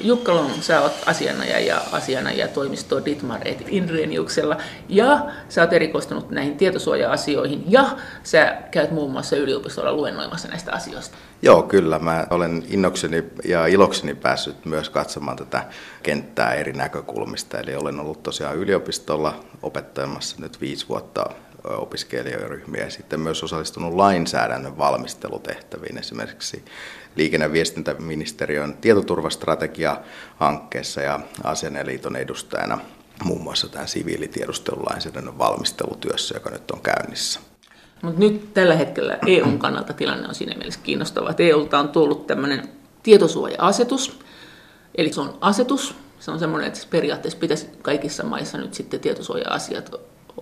Jukka Long, sä oot asianajaja ja asianajaja toimisto Ditmar et Inreniuksella ja sä oot erikoistunut näihin tietosuoja-asioihin ja sä käyt muun muassa yliopistolla luennoimassa näistä asioista. Joo, kyllä. Mä olen innokseni ja ilokseni päässyt myös katsomaan tätä kenttää eri näkökulmista. Eli olen ollut tosiaan yliopistolla opettamassa nyt viisi vuotta opiskelijaryhmiä ja sitten myös osallistunut lainsäädännön valmistelutehtäviin esimerkiksi liikenne- ja viestintäministeriön tietoturvastrategia-hankkeessa ja Asianeliiton edustajana muun muassa tämän siviilitiedustelulainsäädännön valmistelutyössä, joka nyt on käynnissä. Mutta nyt tällä hetkellä EUn kannalta tilanne on siinä mielessä kiinnostava, että EUlta on tullut tämmöinen tietosuoja-asetus, eli se on asetus, se on semmoinen, että periaatteessa pitäisi kaikissa maissa nyt sitten tietosuoja-asiat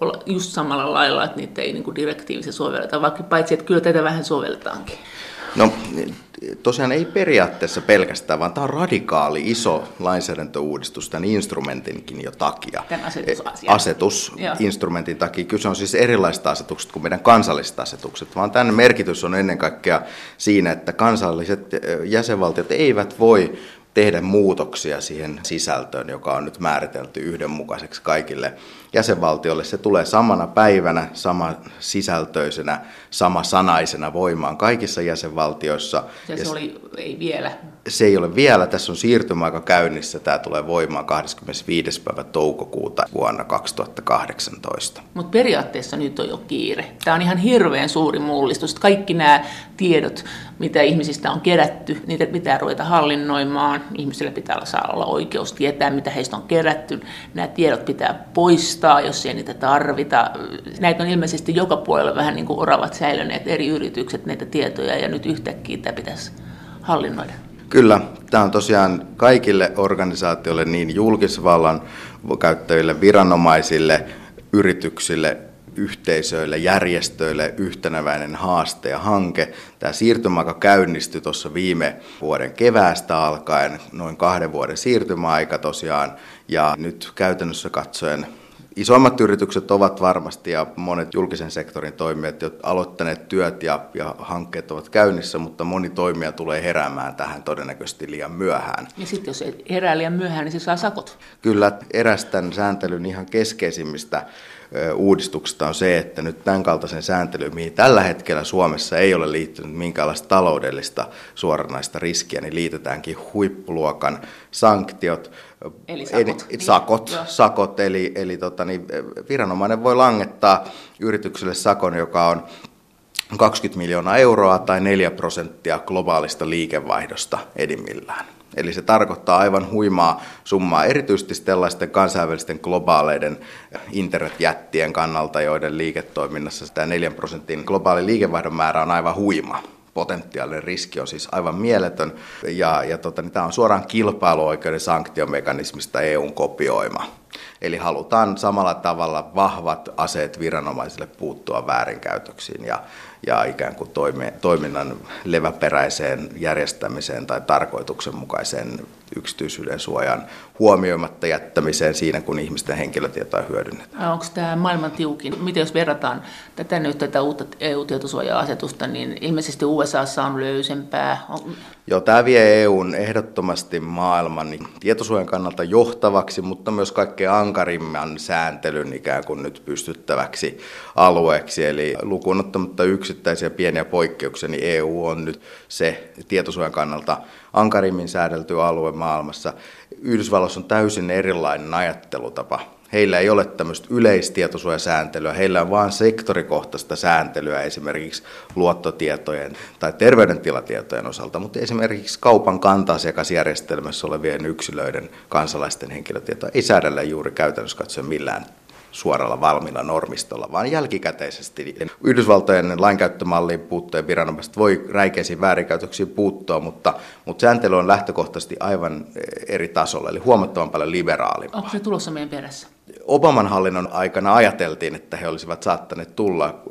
olla just samalla lailla, että niitä ei niin direktiivisesti sovelleta, vaikka paitsi, että kyllä tätä vähän sovelletaankin. No tosiaan ei periaatteessa pelkästään, vaan tämä on radikaali iso lainsäädäntöuudistus tämän instrumentinkin jo takia. Tämän asetusasian. Asetus instrumentin takia. Kyse on siis erilaisista asetuksista kuin meidän kansalliset asetukset, vaan tämän merkitys on ennen kaikkea siinä, että kansalliset jäsenvaltiot eivät voi tehdä muutoksia siihen sisältöön, joka on nyt määritelty yhdenmukaiseksi kaikille jäsenvaltioille. Se tulee samana päivänä, sama sisältöisenä, sama sanaisena voimaan kaikissa jäsenvaltioissa. Ja se oli, ei vielä. Se ei ole vielä. Tässä on siirtymäaika käynnissä. Tämä tulee voimaan 25. päivä toukokuuta vuonna 2018. Mutta periaatteessa nyt on jo kiire. Tämä on ihan hirveän suuri mullistus. Kaikki nämä tiedot, mitä ihmisistä on kerätty, niitä pitää ruveta hallinnoimaan. Ihmisillä pitää saa olla oikeus tietää, mitä heistä on kerätty. Nämä tiedot pitää poistaa, jos ei niitä tarvita. Näitä on ilmeisesti joka puolella vähän niin kuin oravat säilyneet eri yritykset näitä tietoja ja nyt yhtäkkiä tämä pitäisi hallinnoida. Kyllä, tämä on tosiaan kaikille organisaatioille, niin julkisvallan käyttäjille, viranomaisille, yrityksille, yhteisöille, järjestöille yhtenäväinen haaste ja hanke. Tämä siirtymäaika käynnistyi tuossa viime vuoden keväästä alkaen, noin kahden vuoden siirtymäaika tosiaan, ja nyt käytännössä katsoen Isoimmat yritykset ovat varmasti ja monet julkisen sektorin toimijat jo aloittaneet työt ja, ja hankkeet ovat käynnissä, mutta moni toimija tulee heräämään tähän todennäköisesti liian myöhään. Ja sitten jos herää liian myöhään, niin se saa sakot. Kyllä, eräs tämän sääntelyn ihan keskeisimmistä uudistuksesta on se, että nyt tämän kaltaisen sääntelyyn, mihin tällä hetkellä Suomessa ei ole liittynyt minkäänlaista taloudellista suoranaista riskiä, niin liitetäänkin huippuluokan sanktiot, Eli sakot. Eli, sakot, niin, sakot eli, eli tota, niin, viranomainen voi langettaa yritykselle sakon, joka on 20 miljoonaa euroa tai 4 prosenttia globaalista liikevaihdosta edimmillään. Eli se tarkoittaa aivan huimaa summaa, erityisesti sellaisten kansainvälisten globaaleiden internetjättien kannalta, joiden liiketoiminnassa tämä 4 prosentin globaali liikevaihdon määrä on aivan huima. Potentiaalinen riski on siis aivan mieletön, ja, ja tota, niin tämä on suoraan kilpailuoikeuden sanktiomekanismista EUn kopioima. Eli halutaan samalla tavalla vahvat aseet viranomaisille puuttua väärinkäytöksiin. Ja, ja ikään kuin toime, toiminnan leväperäiseen järjestämiseen tai tarkoituksenmukaiseen yksityisyyden suojan huomioimatta jättämiseen siinä, kun ihmisten henkilötietoa hyödynnetään. Onko tämä maailman tiukin? Miten jos verrataan tätä nyt tätä uutta EU-tietosuoja-asetusta, niin ilmeisesti USA on löysempää? Joo, tämä vie EUn ehdottomasti maailman tietosuojan kannalta johtavaksi, mutta myös kaikkein ankarimman sääntelyn ikään kuin nyt pystyttäväksi alueeksi. Eli lukuun ottamatta yksittäisiä pieniä poikkeuksia, niin EU on nyt se tietosuojan kannalta ankarimmin säädelty alue maailmassa. Yhdysvalloissa on täysin erilainen ajattelutapa Heillä ei ole tämmöistä yleistietosuojasääntelyä, heillä on vain sektorikohtaista sääntelyä esimerkiksi luottotietojen tai terveydentilatietojen osalta, mutta esimerkiksi kaupan kanta-asiakasjärjestelmässä olevien yksilöiden kansalaisten henkilötietoa ei säädellä juuri käytännössä katsoen millään suoralla valmiilla normistolla, vaan jälkikäteisesti. Yhdysvaltojen lainkäyttömalliin puuttujen viranomaiset voi räikeisiin väärinkäytöksiin puuttua, mutta, mutta sääntely on lähtökohtaisesti aivan eri tasolla, eli huomattavan paljon liberaalimpaa. Onko se tulossa meidän perässä? Obaman hallinnon aikana ajateltiin, että he olisivat saattaneet tulla.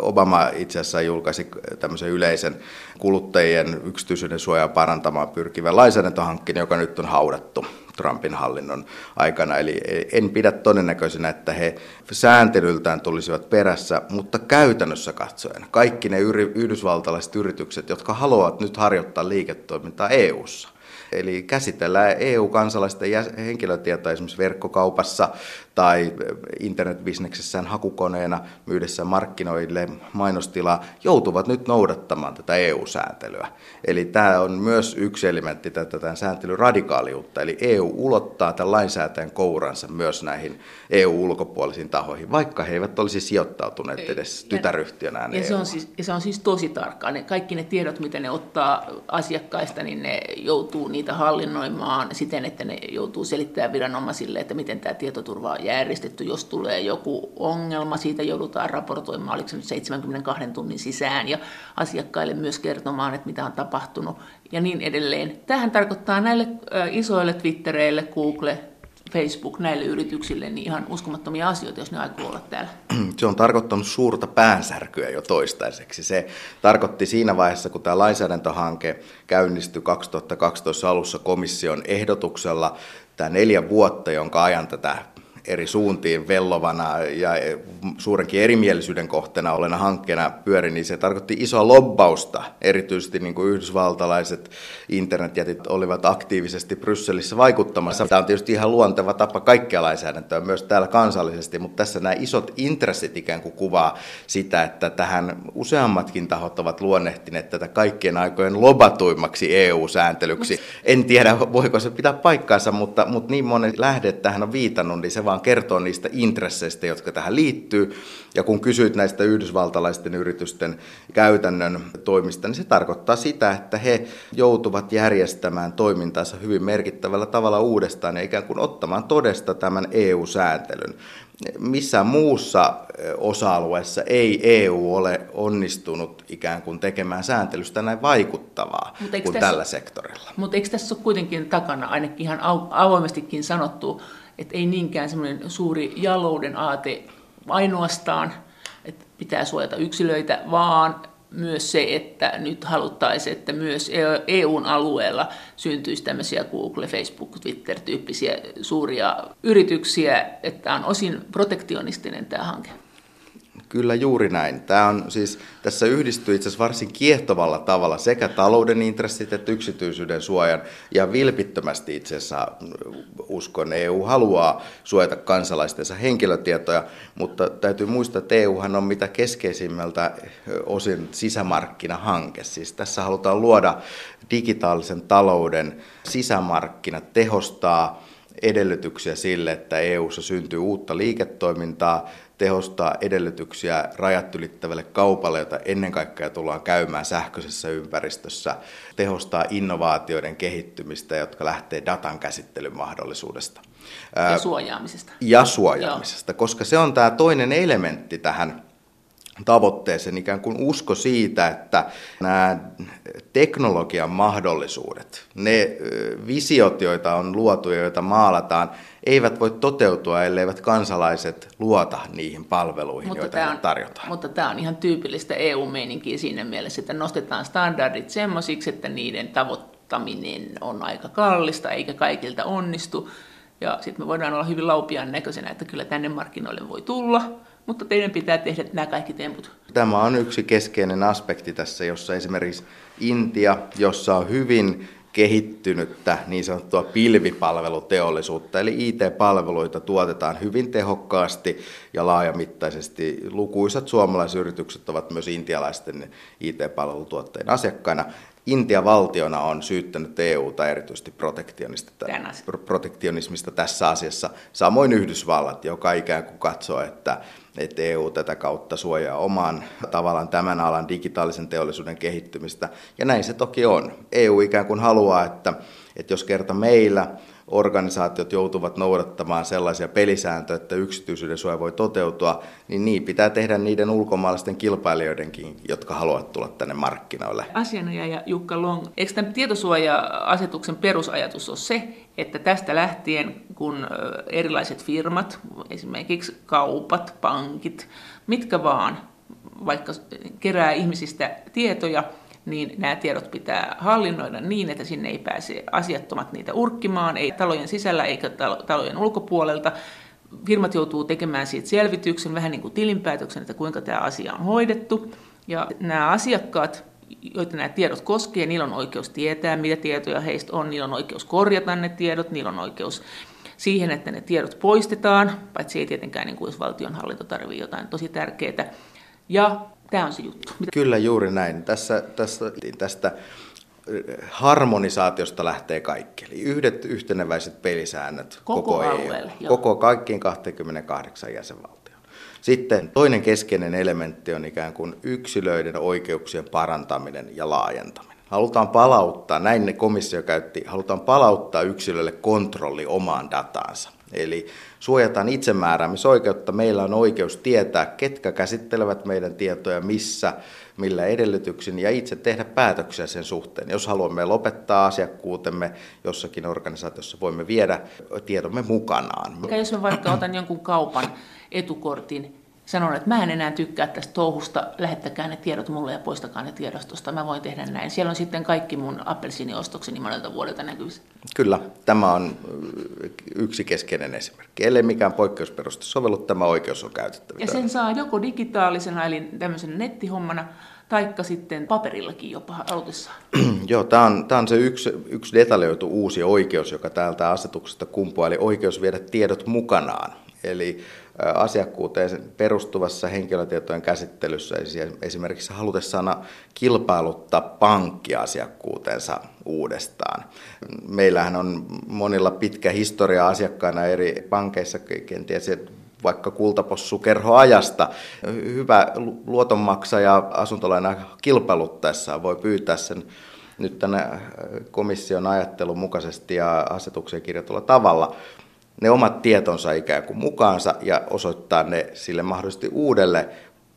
Obama itse asiassa julkaisi tämmöisen yleisen kuluttajien yksityisyyden suojaa parantamaan pyrkivän lainsäädäntöhankkeen, joka nyt on haudattu Trumpin hallinnon aikana. Eli en pidä todennäköisenä, että he sääntelyltään tulisivat perässä, mutta käytännössä katsoen kaikki ne yhdysvaltalaiset yritykset, jotka haluavat nyt harjoittaa liiketoimintaa EU:ssa, Eli käsitellään EU-kansalaisten henkilötietoa esimerkiksi verkkokaupassa tai internetbisneksessään hakukoneena myydessä markkinoille mainostilaa, joutuvat nyt noudattamaan tätä EU-sääntelyä. Eli tämä on myös yksi elementti tätä tämän sääntelyn radikaaliutta. Eli EU ulottaa tämän lainsäätäjän kouransa myös näihin EU-ulkopuolisiin tahoihin, vaikka he eivät olisi sijoittautuneet edes tytäryhtiönään. Ja se, on siis, ja se on siis tosi tarkkaa. Ne, kaikki ne tiedot, mitä ne ottaa asiakkaista, niin ne joutuu niitä hallinnoimaan siten, että ne joutuu selittämään viranomaisille, että miten tämä tietoturva järjestetty. Jos tulee joku ongelma, siitä joudutaan raportoimaan, oliko se nyt 72 tunnin sisään, ja asiakkaille myös kertomaan, että mitä on tapahtunut, ja niin edelleen. Tähän tarkoittaa näille isoille Twittereille, Google, Facebook näille yrityksille niin ihan uskomattomia asioita, jos ne aikoo olla täällä. Se on tarkoittanut suurta päänsärkyä jo toistaiseksi. Se tarkoitti siinä vaiheessa, kun tämä lainsäädäntöhanke käynnistyi 2012 alussa komission ehdotuksella, tämä neljä vuotta, jonka ajan tätä eri suuntiin vellovana ja suurenkin erimielisyyden kohteena olena hankkeena pyöri, niin se tarkoitti isoa lobbausta. Erityisesti niin kuin yhdysvaltalaiset internetjätit olivat aktiivisesti Brysselissä vaikuttamassa. Tämä on tietysti ihan luonteva tapa kaikkea lainsäädäntöä myös täällä kansallisesti, mutta tässä nämä isot intressit ikään kuin kuvaa sitä, että tähän useammatkin tahot ovat luonnehtineet tätä kaikkien aikojen lobatuimmaksi EU-sääntelyksi. En tiedä, voiko se pitää paikkaansa, mutta, mutta niin monen lähde tähän on viitannut, niin se vaan kertoo niistä intresseistä, jotka tähän liittyy. Ja kun kysyit näistä yhdysvaltalaisten yritysten käytännön toimista, niin se tarkoittaa sitä, että he joutuvat järjestämään toimintansa hyvin merkittävällä tavalla uudestaan ja ikään kuin ottamaan todesta tämän EU-sääntelyn. Missään muussa osa-alueessa ei EU ole onnistunut ikään kuin tekemään sääntelystä näin vaikuttavaa kuin tässä, tällä sektorilla. Mutta eikö tässä ole kuitenkin takana ainakin ihan avoimestikin sanottu, että ei niinkään semmoinen suuri jalouden aate ainoastaan, että pitää suojata yksilöitä, vaan myös se, että nyt haluttaisiin, että myös EUn alueella syntyisi tämmöisiä Google, Facebook, Twitter-tyyppisiä suuria yrityksiä, että on osin protektionistinen tämä hanke. Kyllä juuri näin. Tämä on siis, tässä yhdistyy itse asiassa varsin kiehtovalla tavalla sekä talouden intressit että yksityisyyden suojan. Ja vilpittömästi itse asiassa uskon, EU haluaa suojata kansalaistensa henkilötietoja, mutta täytyy muistaa, että EUhan on mitä keskeisimmältä osin sisämarkkinahanke. Siis tässä halutaan luoda digitaalisen talouden sisämarkkinat, tehostaa edellytyksiä sille, että EU:ssa syntyy uutta liiketoimintaa, tehostaa edellytyksiä rajat ylittävälle kaupalle, jota ennen kaikkea tullaan käymään sähköisessä ympäristössä, tehostaa innovaatioiden kehittymistä, jotka lähtee datan käsittelyn mahdollisuudesta. Ja suojaamisesta. Ja suojaamisesta, Joo. koska se on tämä toinen elementti tähän tavoitteeseen, ikään kuin usko siitä, että nämä teknologian mahdollisuudet, ne visiot, joita on luotu ja joita maalataan, eivät voi toteutua, elleivät kansalaiset luota niihin palveluihin, mutta joita on, tarjotaan. Mutta tämä on ihan tyypillistä EU-meininkiä siinä mielessä, että nostetaan standardit semmoisiksi, että niiden tavoittaminen on aika kallista eikä kaikilta onnistu. Ja sitten me voidaan olla hyvin laupian näköisenä, että kyllä tänne markkinoille voi tulla, mutta teidän pitää tehdä nämä kaikki temput. Tämä on yksi keskeinen aspekti tässä, jossa esimerkiksi Intia, jossa on hyvin kehittynyttä niin sanottua pilvipalveluteollisuutta, eli IT-palveluita tuotetaan hyvin tehokkaasti ja laajamittaisesti. Lukuisat suomalaisyritykset ovat myös intialaisten IT-palvelutuottajien asiakkaina. Intia valtiona on syyttänyt EUta erityisesti protektionismista tässä asiassa. Samoin Yhdysvallat, joka ikään kuin katsoo, että, että EU tätä kautta suojaa oman tavallaan tämän alan digitaalisen teollisuuden kehittymistä. Ja näin se toki on. EU ikään kuin haluaa, että, että jos kerta meillä organisaatiot joutuvat noudattamaan sellaisia pelisääntöjä, että yksityisyyden suoja voi toteutua, niin niin pitää tehdä niiden ulkomaalaisten kilpailijoidenkin, jotka haluavat tulla tänne markkinoille. Asianajaja Jukka Long, eikö tämän tietosuoja-asetuksen perusajatus ole se, että tästä lähtien, kun erilaiset firmat, esimerkiksi kaupat, pankit, mitkä vaan, vaikka kerää ihmisistä tietoja, niin nämä tiedot pitää hallinnoida niin, että sinne ei pääse asiattomat niitä urkkimaan, ei talojen sisällä eikä talojen ulkopuolelta. Firmat joutuu tekemään siitä selvityksen, vähän niin kuin tilinpäätöksen, että kuinka tämä asia on hoidettu. Ja nämä asiakkaat joita nämä tiedot koskee, niillä on oikeus tietää, mitä tietoja heistä on, niillä on oikeus korjata ne tiedot, niillä on oikeus siihen, että ne tiedot poistetaan, paitsi ei tietenkään, niin kuin jos valtionhallinto tarvitsee jotain tosi tärkeää. Ja tämä on se juttu. Mitä... Kyllä juuri näin. Tässä, tässä, tästä harmonisaatiosta lähtee kaikki. Eli yhdet yhteneväiset pelisäännöt koko, koko alueelle, EU, koko kaikkiin 28 jäsenvaltioon. Sitten toinen keskeinen elementti on ikään kuin yksilöiden oikeuksien parantaminen ja laajentaminen. Halutaan palauttaa, näin ne komissio käytti, halutaan palauttaa yksilölle kontrolli omaan dataansa. Eli suojataan itsemääräämisoikeutta. Meillä on oikeus tietää, ketkä käsittelevät meidän tietoja, missä, millä edellytyksin ja itse tehdä päätöksiä sen suhteen. Jos haluamme lopettaa asiakkuutemme jossakin organisaatiossa, voimme viedä tiedomme mukanaan. Jos mä vaikka otan jonkun kaupan etukortin, sanon, että mä en enää tykkää tästä touhusta, lähettäkää ne tiedot mulle ja poistakaa ne tiedostosta, mä voin tehdä näin. Siellä on sitten kaikki mun appelsiiniostokseni monelta vuodelta näkyvissä. Kyllä, tämä on yksi keskeinen esimerkki. Ellei mikään poikkeusperuste sovellu, tämä oikeus on käytettävissä. Ja sen saa joko digitaalisena, eli tämmöisen nettihommana, taikka sitten paperillakin jopa aloitessaan. Joo, tämä on, tämä on se yksi, yksi detaljoitu uusi oikeus, joka täältä asetuksesta kumpuaa, eli oikeus viedä tiedot mukanaan. Eli asiakkuuteen perustuvassa henkilötietojen käsittelyssä esimerkiksi halutessaan kilpailuttaa pankkiasiakkuutensa uudestaan. Meillähän on monilla pitkä historia asiakkaina eri pankeissa, kenties vaikka kultapossukerhoajasta. Hyvä luotonmaksaja asuntolaina kilpailuttaessaan voi pyytää sen nyt tänne komission ajattelun mukaisesti ja asetukseen kirjatulla tavalla ne omat tietonsa ikään kuin mukaansa ja osoittaa ne sille mahdollisesti uudelle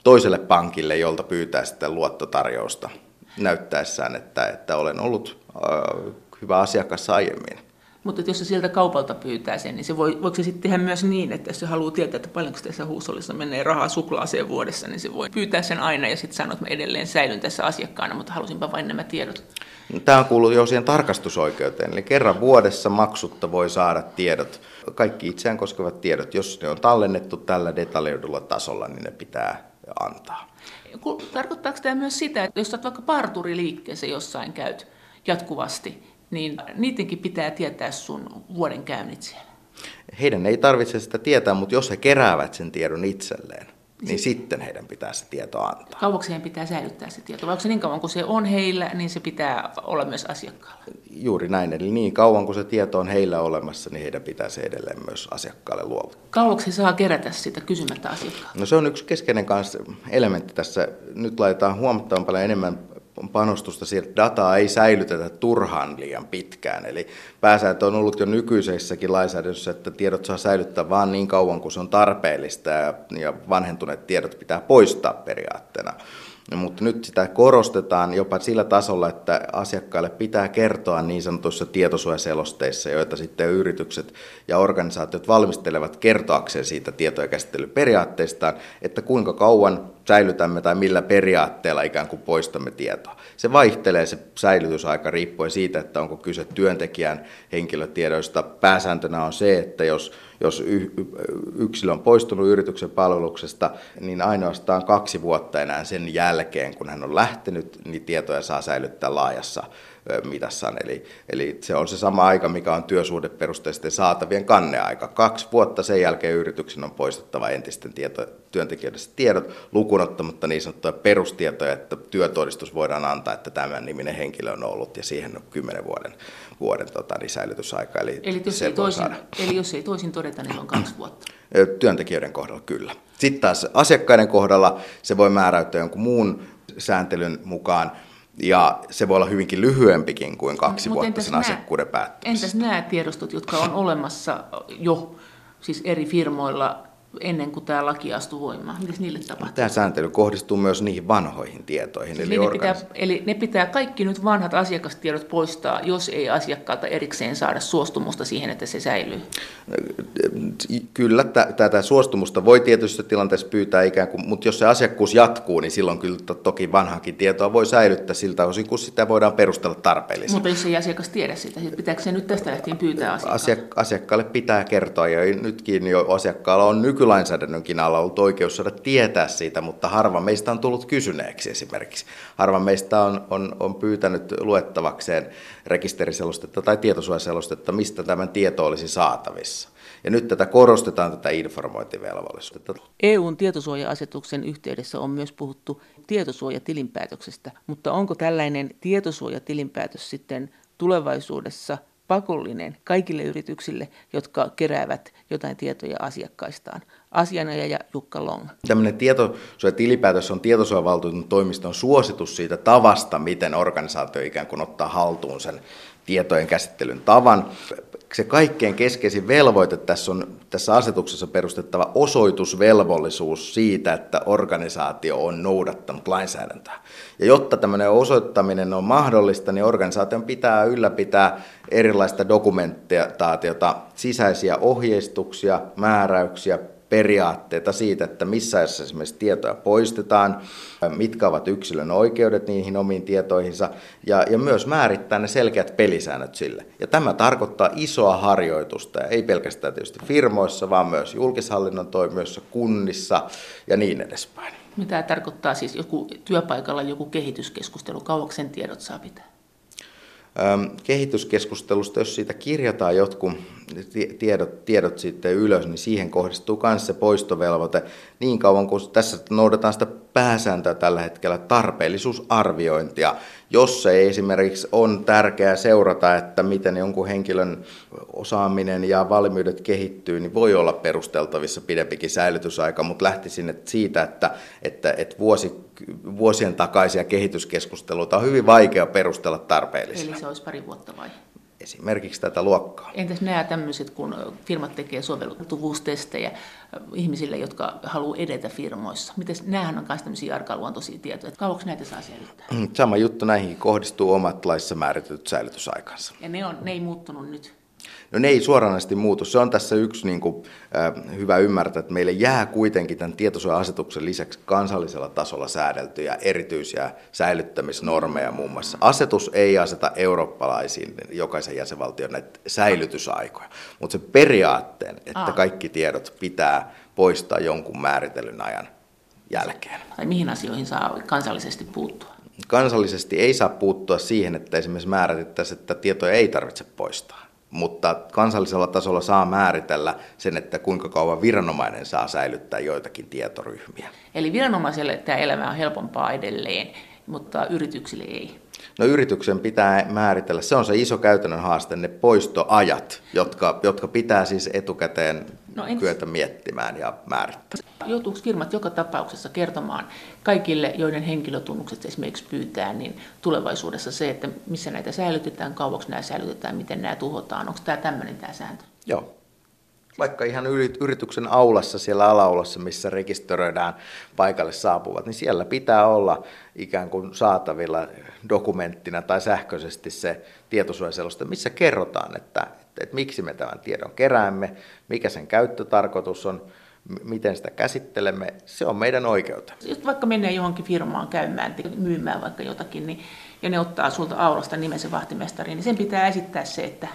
toiselle pankille, jolta pyytää sitten luottotarjousta näyttäessään, että, että olen ollut äh, hyvä asiakas aiemmin. Mutta jos se sieltä kaupalta pyytää sen, niin se voi, voiko se sitten tehdä myös niin, että jos se haluaa tietää, että paljonko tässä huusollissa menee rahaa suklaaseen vuodessa, niin se voi pyytää sen aina ja sitten sanoa, että mä edelleen säilyn tässä asiakkaana, mutta halusinpa vain nämä tiedot. Tämä kuuluu jo siihen tarkastusoikeuteen, eli kerran vuodessa maksutta voi saada tiedot, kaikki itseään koskevat tiedot, jos ne on tallennettu tällä detaljoidulla tasolla, niin ne pitää antaa. Tarkoittaako tämä myös sitä, että jos olet vaikka parturiliikkeessä jossain käyt jatkuvasti, niin niidenkin pitää tietää sun vuoden käynnit siellä? Heidän ei tarvitse sitä tietää, mutta jos he keräävät sen tiedon itselleen, niin sitten heidän pitää se tieto antaa. Kauaksi heidän pitää säilyttää se tieto, vai onko se niin kauan kuin se on heillä, niin se pitää olla myös asiakkaalla? Juuri näin, eli niin kauan kuin se tieto on heillä olemassa, niin heidän pitää se edelleen myös asiakkaalle luovuttaa. Kauaksi he saa kerätä sitä kysymättä asiakkaalta? No se on yksi keskeinen kanssa elementti tässä. Nyt laitetaan huomattavan paljon enemmän panostusta siihen, että dataa ei säilytetä turhaan liian pitkään. Eli pääsääntö on ollut jo nykyisessäkin lainsäädännössä, että tiedot saa säilyttää vain niin kauan kuin se on tarpeellista ja vanhentuneet tiedot pitää poistaa periaatteena. Mutta nyt sitä korostetaan jopa sillä tasolla, että asiakkaille pitää kertoa niin sanotuissa tietosuojaselosteissa, joita sitten yritykset ja organisaatiot valmistelevat kertoakseen siitä tietoja käsittelyperiaatteistaan, että kuinka kauan säilytämme tai millä periaatteella ikään kuin poistamme tietoa. Se vaihtelee se säilytysaika riippuen siitä, että onko kyse työntekijän henkilötiedoista. Pääsääntönä on se, että jos jos yksilö on poistunut yrityksen palveluksesta, niin ainoastaan kaksi vuotta enää sen jälkeen, kun hän on lähtenyt, niin tietoja saa säilyttää laajassa mitassaan. Eli, eli se on se sama aika, mikä on työsuhdeperusteisten saatavien kanneaika. Kaksi vuotta sen jälkeen yrityksen on poistettava entisten tieto, työntekijöiden tiedot, lukunottamatta niin sanottuja perustietoja, että työtodistus voidaan antaa, että tämän niminen henkilö on ollut, ja siihen on kymmenen vuoden, vuoden tota, niin säilytysaika. Eli, eli, jos ei toisin, eli jos ei toisin todeta, niin on kaksi vuotta. Työntekijöiden kohdalla kyllä. Sitten taas asiakkaiden kohdalla se voi määräytyä jonkun muun sääntelyn mukaan, ja se voi olla hyvinkin lyhyempikin kuin kaksi Mut vuotta sen asiakkuuden päättymisessä. Entäs nämä tiedostot, jotka on olemassa jo siis eri firmoilla ennen kuin tämä laki astuu voimaan? Miten niille tapahtuu? Tämä sääntely kohdistuu myös niihin vanhoihin tietoihin. Siis eli, ne pitää, eli ne pitää kaikki nyt vanhat asiakastiedot poistaa, jos ei asiakkaalta erikseen saada suostumusta siihen, että se säilyy? Kyllä, tätä suostumusta voi tietysti tilanteessa pyytää ikään kuin, mutta jos se asiakkuus jatkuu, niin silloin kyllä toki vanhankin tietoa voi säilyttää siltä osin, kun sitä voidaan perustella tarpeelliseksi. Mutta jos ei asiakas tiedä sitä, pitääkö se nyt tästä lähtien pyytää asiakkaalle? Asiakkaalle pitää kertoa, ja nytkin jo asiakkaalla on nyky nykylainsäädännönkin alla ollut oikeus saada tietää siitä, mutta harva meistä on tullut kysyneeksi esimerkiksi. Harva meistä on, on, on pyytänyt luettavakseen rekisteriselostetta tai tietosuojaselostetta, mistä tämän tieto olisi saatavissa. Ja nyt tätä korostetaan, tätä informointivelvollisuutta. EUn tietosuoja-asetuksen yhteydessä on myös puhuttu tietosuojatilinpäätöksestä, mutta onko tällainen tietosuojatilinpäätös sitten tulevaisuudessa pakollinen kaikille yrityksille, jotka keräävät jotain tietoja asiakkaistaan. Asianajaja Jukka Long. Tämmöinen tietosuojatilipäätös on tietosuojavaltuutetun toimiston suositus siitä tavasta, miten organisaatio ikään kuin ottaa haltuun sen tietojen käsittelyn tavan se kaikkein keskeisin velvoite tässä on tässä asetuksessa perustettava osoitusvelvollisuus siitä, että organisaatio on noudattanut lainsäädäntöä. Ja jotta tämmöinen osoittaminen on mahdollista, niin organisaation pitää ylläpitää erilaista dokumentaatiota, sisäisiä ohjeistuksia, määräyksiä, periaatteita siitä, että missä esimerkiksi tietoja poistetaan, mitkä ovat yksilön oikeudet niihin omiin tietoihinsa ja, ja myös määrittää ne selkeät pelisäännöt sille. Ja tämä tarkoittaa isoa harjoitusta, ja ei pelkästään tietysti firmoissa, vaan myös julkishallinnon toimijoissa, kunnissa ja niin edespäin. Mitä tarkoittaa siis joku työpaikalla joku kehityskeskustelu, kauaksi sen tiedot saa pitää? Kehityskeskustelusta, jos siitä kirjataan jotkut tiedot, tiedot sitten ylös, niin siihen kohdistuu myös se poistovelvoite. Niin kauan kuin tässä noudataan sitä pääsääntöä tällä hetkellä tarpeellisuusarviointia, jos se esimerkiksi on tärkeää seurata, että miten jonkun henkilön osaaminen ja valmiudet kehittyy, niin voi olla perusteltavissa pidempikin säilytysaika, mutta lähtisin että siitä, että, että, että vuosi, vuosien takaisia kehityskeskusteluita on hyvin vaikea perustella tarpeellisena. Eli se olisi pari vuotta vai? Esimerkiksi tätä luokkaa. Entäs nämä tämmöiset, kun firmat tekee soveltuvuustestejä ihmisille, jotka haluaa edetä firmoissa? Miten, nämähän on myös tämmöisiä arkaluontoisia tietoja. Kauanko näitä saa säilyttää? Mm, sama juttu, näihin kohdistuu omat laissa määritetyt säilytysaikansa. Ja ne, on, ne ei muuttunut nyt? No ne ei suoranaisesti muutu. Se on tässä yksi niin kuin, äh, hyvä ymmärtää, että meille jää kuitenkin tämän tietosuoja-asetuksen lisäksi kansallisella tasolla säädeltyjä erityisiä säilyttämisnormeja muun muassa. Asetus ei aseta eurooppalaisiin jokaisen jäsenvaltion näitä säilytysaikoja, mutta se periaatteen, että kaikki tiedot pitää poistaa jonkun määritellyn ajan jälkeen. Tai mihin asioihin saa kansallisesti puuttua? Kansallisesti ei saa puuttua siihen, että esimerkiksi määritettäisiin, että tietoja ei tarvitse poistaa mutta kansallisella tasolla saa määritellä sen, että kuinka kauan viranomainen saa säilyttää joitakin tietoryhmiä. Eli viranomaiselle tämä elämä on helpompaa edelleen, mutta yrityksille ei. No yrityksen pitää määritellä, se on se iso käytännön haaste, ne poistoajat, jotka, jotka pitää siis etukäteen no ens... kyetä miettimään ja määrittämään. Joutuuko firmat joka tapauksessa kertomaan kaikille, joiden henkilötunnukset esimerkiksi pyytää, niin tulevaisuudessa se, että missä näitä säilytetään, kauaksi nämä säilytetään, miten nämä tuhotaan, onko tämä tämmöinen tämä sääntö? Joo, vaikka ihan yrityksen aulassa, siellä alaulassa, missä rekisteröidään paikalle saapuvat, niin siellä pitää olla ikään kuin saatavilla dokumenttina tai sähköisesti se tietosuojaseloste, missä kerrotaan, että, että, että miksi me tämän tiedon keräämme, mikä sen käyttötarkoitus on, miten sitä käsittelemme, se on meidän oikeutemme. Jos vaikka menee johonkin firmaan käymään, myymään vaikka jotakin, niin, ja ne ottaa sulta aulasta nimesen vahtimestari, niin sen pitää esittää se, että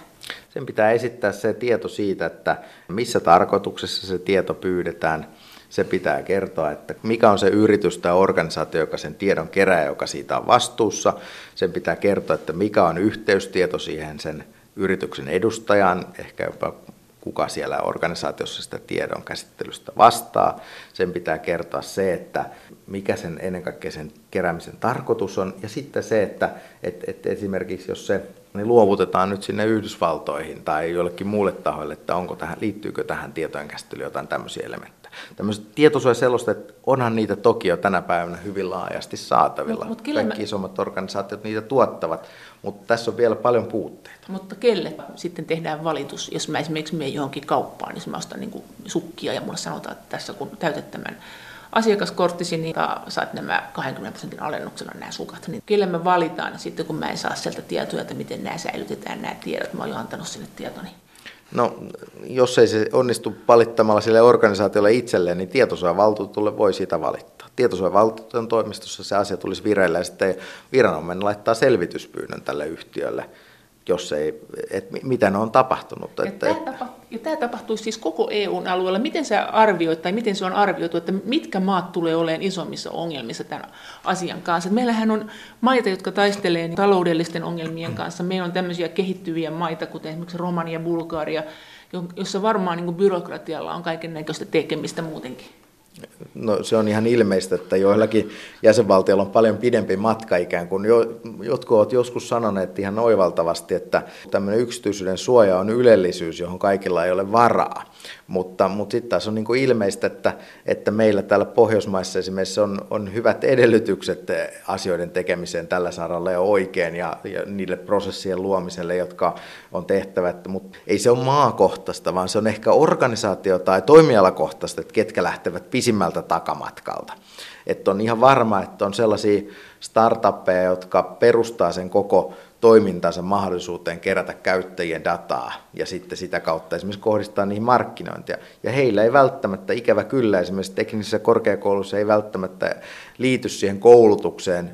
sen pitää esittää se tieto siitä, että missä tarkoituksessa se tieto pyydetään. Se pitää kertoa, että mikä on se yritys tai organisaatio, joka sen tiedon kerää, joka siitä on vastuussa. Sen pitää kertoa, että mikä on yhteystieto siihen sen yrityksen edustajan, ehkä jopa kuka siellä organisaatiossa sitä tiedon käsittelystä vastaa. Sen pitää kertoa se, että mikä sen ennen kaikkea sen keräämisen tarkoitus on. Ja sitten se, että että että esimerkiksi jos se niin luovutetaan nyt sinne Yhdysvaltoihin tai jollekin muulle tahoille, että onko tähän, liittyykö tähän tietojen käsittelyyn jotain tämmöisiä elementtejä. Tämmöiset tietosuojaselosteet, onhan niitä toki jo tänä päivänä hyvin laajasti saatavilla. Mut, mut Kaikki mä... isommat organisaatiot niitä tuottavat, mutta tässä on vielä paljon puutteita. Mutta kelle sitten tehdään valitus, jos mä esimerkiksi menen johonkin kauppaan, niin mä ostan niin sukkia ja mulle sanotaan, että tässä kun täytät tämän asiakaskorttisi, niin saat nämä 20 prosentin alennuksella nämä sukat. Niin kelle me valitaan sitten, kun mä en saa sieltä tietoja, että miten nämä säilytetään nämä tiedot. Mä oon jo antanut sinne tietoni. No, jos ei se onnistu valittamalla sille organisaatiolle itselleen, niin tietosuojavaltuutulle voi siitä valittaa. Tietosuojavaltuutetun toimistossa se asia tulisi vireille ja sitten viranomainen laittaa selvityspyynnön tälle yhtiölle jos ei, että mitä ne on tapahtunut. Ja että, tämä, tapa, ja tämä tapahtuu siis koko EUn alueella. Miten sä arvioit tai miten se on arvioitu, että mitkä maat tulee olemaan isommissa ongelmissa tämän asian kanssa? Et meillähän on maita, jotka taistelee taloudellisten ongelmien kanssa. Meillä on tämmöisiä kehittyviä maita, kuten esimerkiksi Romania, Bulgaria, jossa varmaan niin byrokratialla on kaiken näköistä tekemistä muutenkin. No se on ihan ilmeistä, että joillakin jäsenvaltioilla on paljon pidempi matka ikään kuin. Jo, jotkut ovat joskus sanoneet ihan oivaltavasti, että tämmöinen yksityisyyden suoja on ylellisyys, johon kaikilla ei ole varaa. Mutta, mutta sitten taas on niin kuin ilmeistä, että, että meillä täällä Pohjoismaissa esimerkiksi on, on hyvät edellytykset asioiden tekemiseen tällä saralla ja oikein ja, ja niille prosessien luomiselle, jotka on tehtävä. Mutta ei se ole maakohtaista, vaan se on ehkä organisaatio- tai toimialakohtaista, että ketkä lähtevät pisimmältä takamatkalta. Että on ihan varma, että on sellaisia startuppeja, jotka perustaa sen koko toimintansa mahdollisuuteen kerätä käyttäjien dataa ja sitten sitä kautta esimerkiksi kohdistaa niihin markkinointia. Ja heillä ei välttämättä, ikävä kyllä esimerkiksi teknisessä korkeakoulussa ei välttämättä liity siihen koulutukseen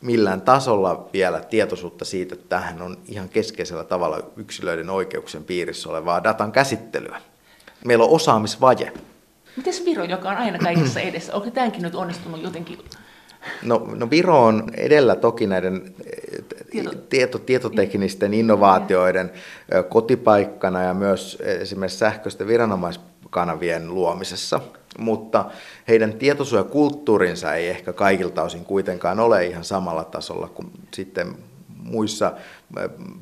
millään tasolla vielä tietoisuutta siitä, että tähän on ihan keskeisellä tavalla yksilöiden oikeuksien piirissä olevaa datan käsittelyä. Meillä on osaamisvaje. Miten Viro, joka on aina kaikessa edessä, onko tämänkin nyt onnistunut jotenkin No, no Viro on edellä toki näiden Tieto. Tieto, tietoteknisten innovaatioiden kotipaikkana ja myös esimerkiksi sähköisten viranomaiskanavien luomisessa, mutta heidän tietosuojakulttuurinsa ei ehkä kaikilta osin kuitenkaan ole ihan samalla tasolla kuin sitten muissa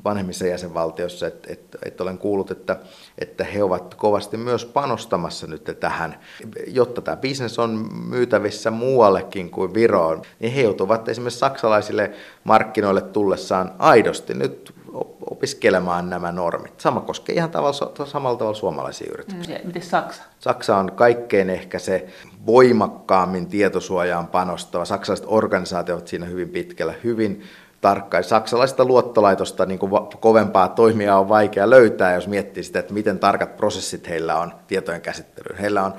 vanhemmissa jäsenvaltioissa, että et, et olen kuullut, että, että he ovat kovasti myös panostamassa nyt tähän, jotta tämä bisnes on myytävissä muuallekin kuin Viroon, niin he joutuvat esimerkiksi saksalaisille markkinoille tullessaan aidosti nyt opiskelemaan nämä normit. Sama koskee ihan tavalla, samalla tavalla suomalaisia yrityksiä. Miten Saksa? Saksa on kaikkein ehkä se voimakkaammin tietosuojaan panostava. Saksalaiset organisaatiot ovat siinä hyvin pitkällä, hyvin tarkkaan. Saksalaista luottolaitosta niin kuin kovempaa toimia on vaikea löytää, jos miettii sitä, että miten tarkat prosessit heillä on tietojen käsittelyyn. Heillä on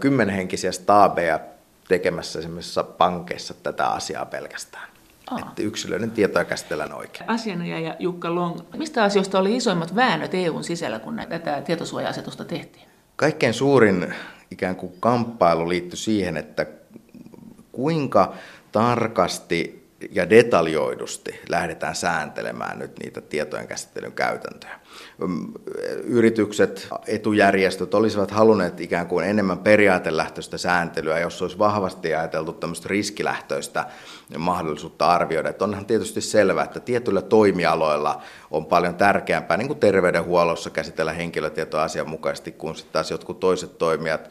kymmenhenkisiä staabeja tekemässä esimerkiksi pankeissa tätä asiaa pelkästään. Aa. Että yksilöiden tietoja käsitellään oikein. Asianajaja Jukka Long, mistä asioista oli isoimmat väännöt EUn sisällä, kun tätä tietosuoja-asetusta tehtiin? Kaikkein suurin ikään kuin kamppailu liittyi siihen, että kuinka tarkasti ja detaljoidusti lähdetään sääntelemään nyt niitä tietojen käsittelyn käytäntöjä. Yritykset, etujärjestöt olisivat halunneet ikään kuin enemmän periaatelähtöistä sääntelyä, jos olisi vahvasti ajateltu tämmöistä riskilähtöistä mahdollisuutta arvioida. Että onhan tietysti selvää, että tietyillä toimialoilla on paljon tärkeämpää, niin kuin terveydenhuollossa käsitellä henkilötietoa asianmukaisesti, kun sitten taas jotkut toiset toimijat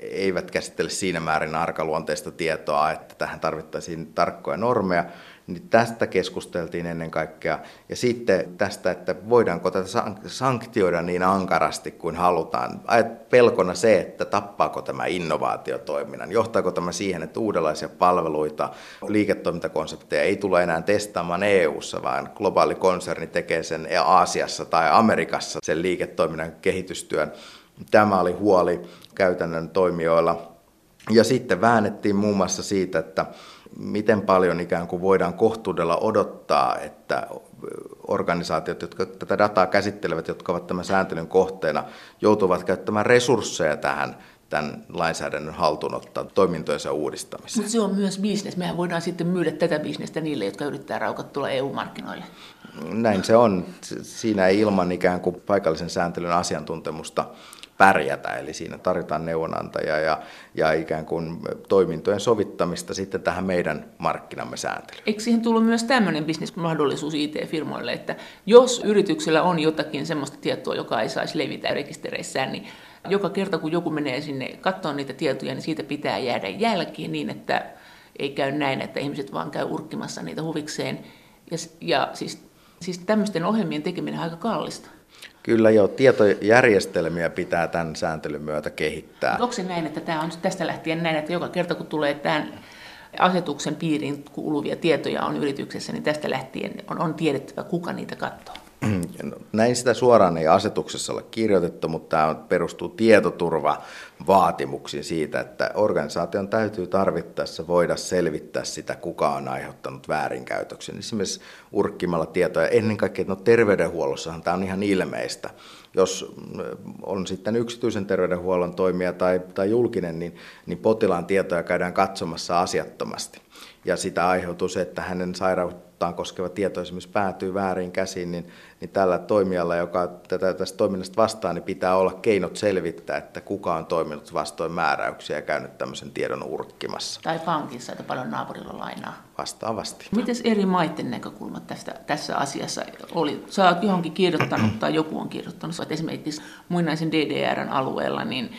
eivät käsittele siinä määrin arkaluonteista tietoa, että tähän tarvittaisiin tarkkoja normeja niin tästä keskusteltiin ennen kaikkea. Ja sitten tästä, että voidaanko tätä sanktioida niin ankarasti kuin halutaan. Pelkona se, että tappaako tämä innovaatiotoiminnan, johtaako tämä siihen, että uudenlaisia palveluita, liiketoimintakonsepteja ei tule enää testaamaan EU-ssa, vaan globaali konserni tekee sen Aasiassa tai Amerikassa sen liiketoiminnan kehitystyön. Tämä oli huoli käytännön toimijoilla. Ja sitten väännettiin muun muassa siitä, että miten paljon ikään kuin voidaan kohtuudella odottaa, että organisaatiot, jotka tätä dataa käsittelevät, jotka ovat tämän sääntelyn kohteena, joutuvat käyttämään resursseja tähän tämän lainsäädännön haltuunottaa toimintojensa uudistamiseen. Mutta se on myös bisnes. Mehän voidaan sitten myydä tätä bisnestä niille, jotka yrittää raukattua EU-markkinoille. Näin se on. Siinä ei ilman ikään kuin paikallisen sääntelyn asiantuntemusta pärjätä. Eli siinä tarvitaan neuvonantaja ja, ja ikään kuin toimintojen sovittamista sitten tähän meidän markkinamme sääntelyyn. Eikö siihen tullut myös tämmöinen bisnesmahdollisuus IT-firmoille, että jos yrityksellä on jotakin sellaista tietoa, joka ei saisi levitä rekistereissään, niin joka kerta kun joku menee sinne katsomaan niitä tietoja, niin siitä pitää jäädä jälkiin niin, että ei käy näin, että ihmiset vaan käy urkkimassa niitä huvikseen. Ja, ja siis, siis tämmöisten ohjelmien tekeminen on aika kallista. Kyllä jo, tietojärjestelmiä pitää tämän sääntelyn myötä kehittää. Onko se näin, että tämä on tästä lähtien näin, että joka kerta kun tulee tämän asetuksen piiriin kuuluvia tietoja on yrityksessä, niin tästä lähtien on, on tiedettävä, kuka niitä katsoo? Näin sitä suoraan ei asetuksessa ole kirjoitettu, mutta tämä perustuu tietoturvavaatimuksiin siitä, että organisaation täytyy tarvittaessa voida selvittää sitä, kuka on aiheuttanut väärinkäytöksen. Esimerkiksi urkkimalla tietoja. Ennen kaikkea no terveydenhuollossahan tämä on ihan ilmeistä. Jos on sitten yksityisen terveydenhuollon toimija tai, tai julkinen, niin, niin potilaan tietoja käydään katsomassa asiattomasti. Ja sitä aiheutuu se, että hänen sairauttaan koskeva tieto esimerkiksi päätyy väärin käsiin, niin niin tällä toimijalla, joka tätä, tästä toiminnasta vastaa, niin pitää olla keinot selvittää, että kuka on toiminut vastoin määräyksiä ja käynyt tämmöisen tiedon urkkimassa. Tai pankissa, että paljon naapurilla lainaa. Vastaavasti. Miten eri maiden näkökulmat tästä, tässä asiassa oli? Sä oot johonkin kirjoittanut tai joku on kirjoittanut, että esimerkiksi muinaisen DDRn alueella, niin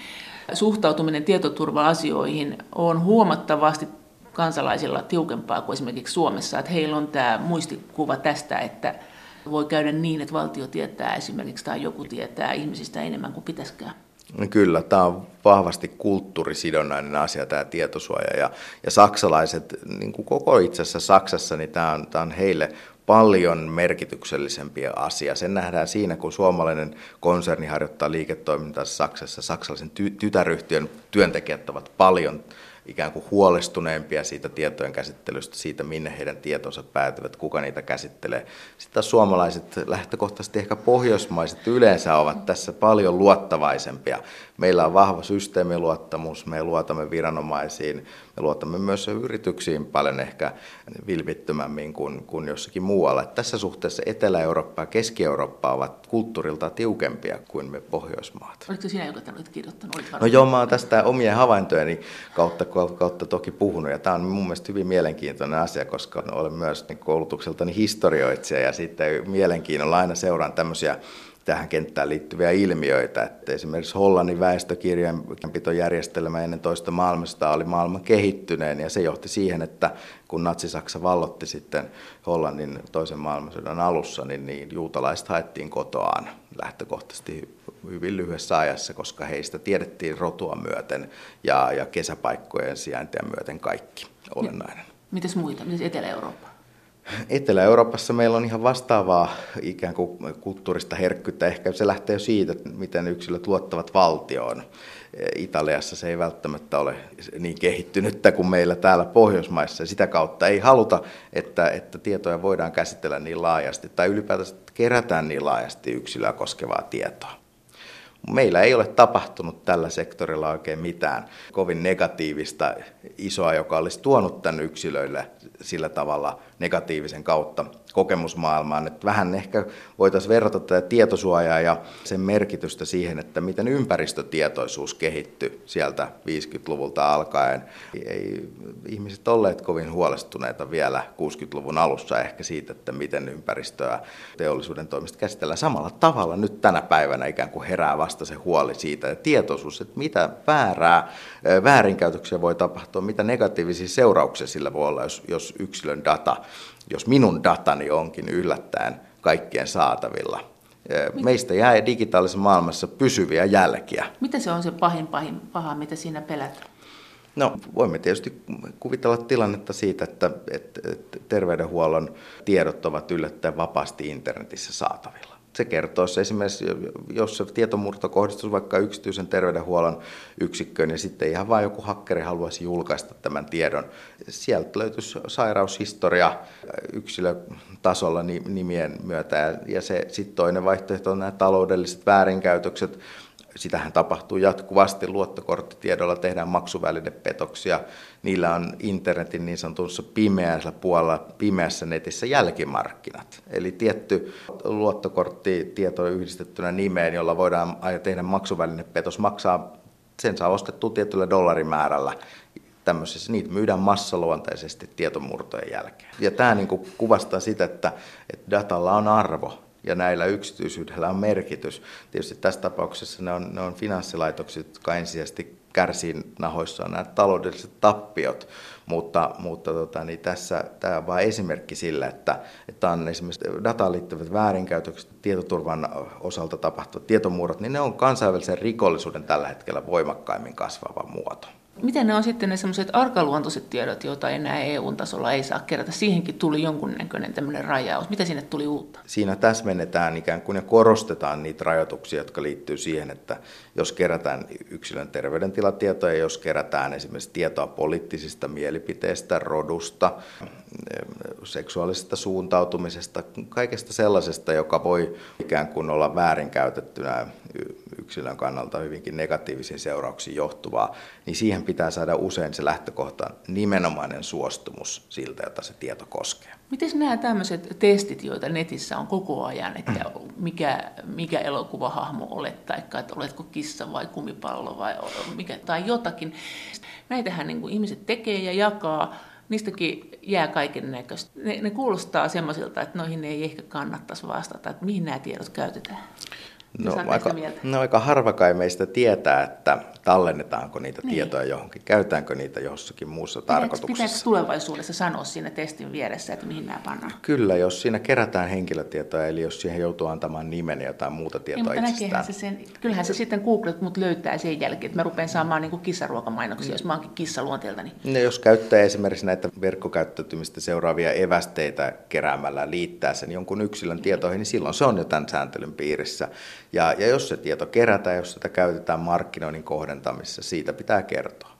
suhtautuminen tietoturva-asioihin on huomattavasti kansalaisilla tiukempaa kuin esimerkiksi Suomessa, että heillä on tämä muistikuva tästä, että voi käydä niin, että valtio tietää esimerkiksi tai joku tietää ihmisistä enemmän kuin pitäisikään. No kyllä, tämä on vahvasti kulttuurisidonnainen asia, tämä tietosuoja. Ja, ja saksalaiset, niin kuin koko itse asiassa Saksassa, niin tämä on, tämä on heille paljon merkityksellisempi asia. Sen nähdään siinä, kun suomalainen konserni harjoittaa liiketoimintaa Saksassa. Saksalaisen ty- tytäryhtiön työntekijät ovat paljon ikään kuin huolestuneempia siitä tietojen käsittelystä, siitä minne heidän tietonsa päätyvät, kuka niitä käsittelee. Sitten suomalaiset lähtökohtaisesti ehkä pohjoismaiset yleensä ovat tässä paljon luottavaisempia. Meillä on vahva systeemiluottamus, me luotamme viranomaisiin, me luotamme myös yrityksiin paljon ehkä vilpittömämmin kuin, kuin jossakin muualla. Tässä suhteessa Etelä-Eurooppa ja Keski-Eurooppa ovat kulttuurilta tiukempia kuin me Pohjoismaat. Oliko sinä, joka tämän kirjoittanut? no joo, mä oon tästä omien havaintojeni kautta, kautta toki puhunut, ja tämä on mun mielestä hyvin mielenkiintoinen asia, koska olen myös niin koulutukseltani historioitsija, ja sitten mielenkiinnolla aina seuraan tämmöisiä tähän kenttään liittyviä ilmiöitä. Että esimerkiksi Hollannin väestökirjanpitojärjestelmä ennen toista maailmasta oli maailman kehittyneen ja se johti siihen, että kun Natsi-Saksa vallotti sitten Hollannin toisen maailmansodan alussa, niin, niin juutalaiset haettiin kotoaan lähtökohtaisesti hyvin lyhyessä ajassa, koska heistä tiedettiin rotua myöten ja, ja kesäpaikkojen sijaintia myöten kaikki olennainen. Mites muita? Mites Etelä-Eurooppa? Etelä-Euroopassa meillä on ihan vastaavaa ikään kuin kulttuurista herkkyyttä. Ehkä se lähtee jo siitä, miten yksilöt luottavat valtioon. Italiassa se ei välttämättä ole niin kehittynyttä kuin meillä täällä Pohjoismaissa. Sitä kautta ei haluta, että, että tietoja voidaan käsitellä niin laajasti tai ylipäätänsä kerätään niin laajasti yksilöä koskevaa tietoa. Meillä ei ole tapahtunut tällä sektorilla oikein mitään kovin negatiivista isoa, joka olisi tuonut tänne yksilöille sillä tavalla negatiivisen kautta kokemusmaailmaan. Että vähän ehkä voitaisiin verrata tätä tietosuojaa ja sen merkitystä siihen, että miten ympäristötietoisuus kehittyi sieltä 50-luvulta alkaen. Ei ihmiset olleet kovin huolestuneita vielä 60-luvun alussa ehkä siitä, että miten ympäristöä teollisuuden toimesta käsitellään. Samalla tavalla nyt tänä päivänä ikään kuin herää vasta se huoli siitä ja tietoisuus, että mitä väärää, väärinkäytöksiä voi tapahtua, mitä negatiivisia seurauksia sillä voi olla, jos, jos yksilön data jos minun datani onkin yllättäen kaikkien saatavilla. Meistä jää digitaalisessa maailmassa pysyviä jälkiä. Mitä se on se pahin, pahin paha, mitä siinä pelätään? No, voimme tietysti kuvitella tilannetta siitä, että, että, että terveydenhuollon tiedot ovat yllättäen vapaasti internetissä saatavilla se kertoo se esimerkiksi, jos se tietomurto kohdistuisi vaikka yksityisen terveydenhuollon yksikköön ja sitten ihan vain joku hakkeri haluaisi julkaista tämän tiedon. Sieltä löytyisi sairaushistoria yksilötasolla nimien myötä ja se sitten toinen vaihtoehto on nämä taloudelliset väärinkäytökset, sitähän tapahtuu jatkuvasti. Luottokorttitiedolla tehdään maksuvälinepetoksia. Niillä on internetin niin sanotussa pimeässä puolella, pimeässä netissä jälkimarkkinat. Eli tietty luottokorttitieto yhdistettynä nimeen, jolla voidaan tehdä maksuvälinepetos, maksaa, sen saa ostettua tietyllä dollarimäärällä tämmöisessä, niitä myydään massaluonteisesti tietomurtojen jälkeen. Ja tämä niin kuin kuvastaa sitä, että, että datalla on arvo ja näillä yksityisyydellä on merkitys. Tietysti tässä tapauksessa ne on, ne on finanssilaitokset, jotka ensisijaisesti kärsii nahoissaan nämä taloudelliset tappiot, mutta, mutta tota, niin tässä tämä on vain esimerkki sillä, että, että on esimerkiksi dataan liittyvät väärinkäytökset, tietoturvan osalta tapahtuvat tietomurrot, niin ne on kansainvälisen rikollisuuden tällä hetkellä voimakkaimmin kasvava muoto. Miten ne on sitten ne sellaiset arkaluontoiset tiedot, joita enää EU-tasolla ei saa kerätä? Siihenkin tuli jonkunnäköinen tämmöinen rajaus. Mitä sinne tuli uutta? Siinä täsmennetään ikään kuin ja korostetaan niitä rajoituksia, jotka liittyy siihen, että jos kerätään yksilön terveydentilatietoja, jos kerätään esimerkiksi tietoa poliittisista mielipiteistä, rodusta, seksuaalisesta suuntautumisesta, kaikesta sellaisesta, joka voi ikään kuin olla väärinkäytettynä yksilön kannalta hyvinkin negatiivisiin seurauksiin johtuvaa, niin siihen pitää saada usein se lähtökohta nimenomainen suostumus siltä, jota se tieto koskee. Miten nämä tämmöiset testit, joita netissä on koko ajan, että mikä, mikä elokuvahahmo olet, tai että oletko kissa vai kumipallo vai mikä, tai jotakin, näitähän niin kuin ihmiset tekee ja jakaa, niistäkin jää kaiken näköistä. Ne, ne kuulostaa semmoisilta, että noihin ei ehkä kannattaisi vastata, että mihin nämä tiedot käytetään. No, aika, no aika harva kai meistä tietää, että tallennetaanko niitä niin. tietoja johonkin, käytetäänkö niitä jossakin muussa Pitääkö, tarkoituksessa. Pitääkö tulevaisuudessa sanoa siinä testin vieressä, että mihin nämä pannaan? Kyllä, jos siinä kerätään henkilötietoja, eli jos siihen joutuu antamaan nimen ja jotain muuta tietoa niin, itsestään. Se sen, kyllähän se sitten Google mut löytää sen jälkeen, että mä rupean saamaan niin kissaruokamainoksia, mm. jos mä oonkin kissaluonteelta. Niin... No, jos käyttää esimerkiksi näitä verkkokäyttäytymistä seuraavia evästeitä keräämällä liittää sen jonkun yksilön tietoihin, niin silloin se on jo tämän sääntelyn piirissä. Ja, ja jos se tieto kerätään, jos sitä käytetään markkinoinnin kohdentamisessa, siitä pitää kertoa.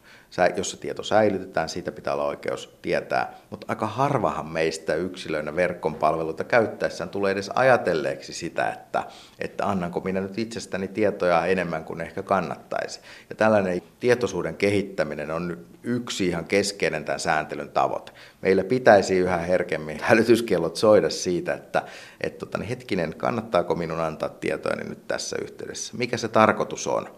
Jos se tieto säilytetään, siitä pitää olla oikeus tietää. Mutta aika harvahan meistä yksilöinä verkon palveluita käyttäessään tulee edes ajatelleeksi sitä, että, että annanko minä nyt itsestäni tietoja enemmän kuin ehkä kannattaisi. Ja tällainen tietoisuuden kehittäminen on yksi ihan keskeinen tämän sääntelyn tavoite. Meillä pitäisi yhä herkemmin hälytyskellot soida siitä, että, että tota, niin hetkinen, kannattaako minun antaa tietoja nyt tässä yhteydessä? Mikä se tarkoitus on?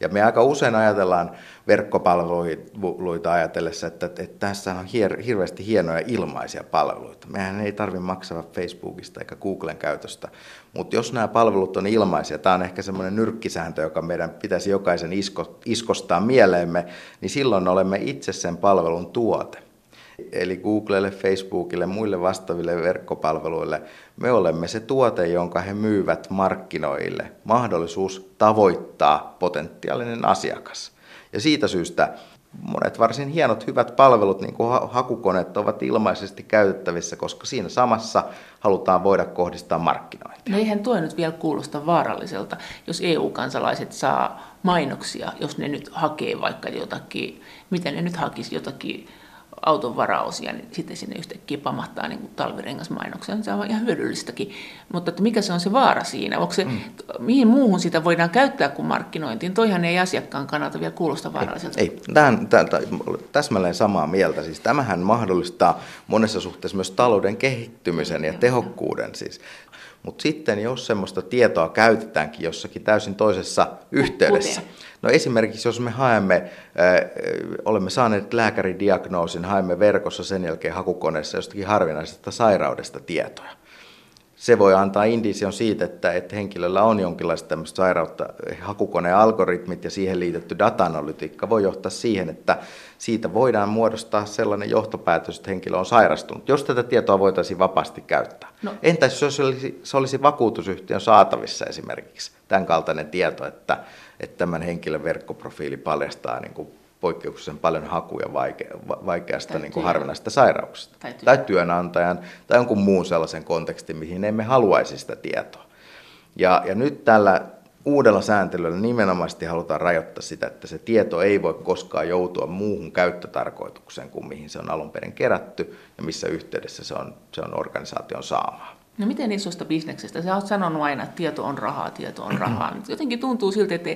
Ja me aika usein ajatellaan verkkopalveluita ajatellessa, että, että tässä on hier, hirveästi hienoja ilmaisia palveluita. Mehän ei tarvitse maksaa Facebookista eikä Googlen käytöstä, mutta jos nämä palvelut on ilmaisia, tämä on ehkä semmoinen nyrkkisääntö, joka meidän pitäisi jokaisen isko, iskostaa mieleemme, niin silloin olemme itse sen palvelun tuote. Eli Googlelle, Facebookille, muille vastaaville verkkopalveluille, me olemme se tuote, jonka he myyvät markkinoille. Mahdollisuus tavoittaa potentiaalinen asiakas. Ja siitä syystä monet varsin hienot, hyvät palvelut, niin kuin hakukoneet, ovat ilmaisesti käytettävissä, koska siinä samassa halutaan voida kohdistaa markkinointia. No eihän tuo nyt vielä kuulosta vaaralliselta, jos EU-kansalaiset saa mainoksia, jos ne nyt hakee vaikka jotakin, miten ne nyt hakisi jotakin auton varaosia, niin sitten sinne yhtäkkiä pamahtaa niin kuin talvirengasmainoksia. Se on ihan hyödyllistäkin. Mutta että mikä se on se vaara siinä? Onko se, mm. Mihin muuhun sitä voidaan käyttää kuin markkinointiin? Toihan ei asiakkaan kannalta vielä kuulosta vaaralliselta. Ei, ei. Tähän, tähän, täsmälleen samaa mieltä. Siis tämähän mahdollistaa monessa suhteessa myös talouden kehittymisen ja tehokkuuden. Siis. Mutta sitten jos semmoista tietoa käytetäänkin jossakin täysin toisessa yhteydessä? No esimerkiksi jos me haemme, äh, olemme saaneet lääkäridiagnoosin, haemme verkossa sen jälkeen hakukoneessa jostakin harvinaisesta sairaudesta tietoja. Se voi antaa indision siitä, että, että henkilöllä on jonkinlaista tämmöistä sairautta. Hakukonealgoritmit ja siihen liitetty data-analytiikka voi johtaa siihen, että siitä voidaan muodostaa sellainen johtopäätös, että henkilö on sairastunut, jos tätä tietoa voitaisiin vapaasti käyttää. No. Entäs jos se olisi, se olisi vakuutusyhtiön saatavissa esimerkiksi, tämän kaltainen tieto, että että tämän henkilön verkkoprofiili paljastaa niin kuin poikkeuksellisen paljon hakuja vaike- vaikeasta tai niin kuin harvinaisesta sairauksesta. Tai, työ. tai työnantajan tai jonkun muun sellaisen kontekstin, mihin emme haluaisi sitä tietoa. Ja, ja nyt tällä uudella sääntelyllä nimenomaisesti halutaan rajoittaa sitä, että se tieto ei voi koskaan joutua muuhun käyttötarkoitukseen kuin mihin se on alun perin kerätty ja missä yhteydessä se on, se on organisaation saamaa. No miten isosta bisneksestä? Sä oot sanonut aina, että tieto on rahaa, tieto on rahaa. Jotenkin tuntuu siltä, että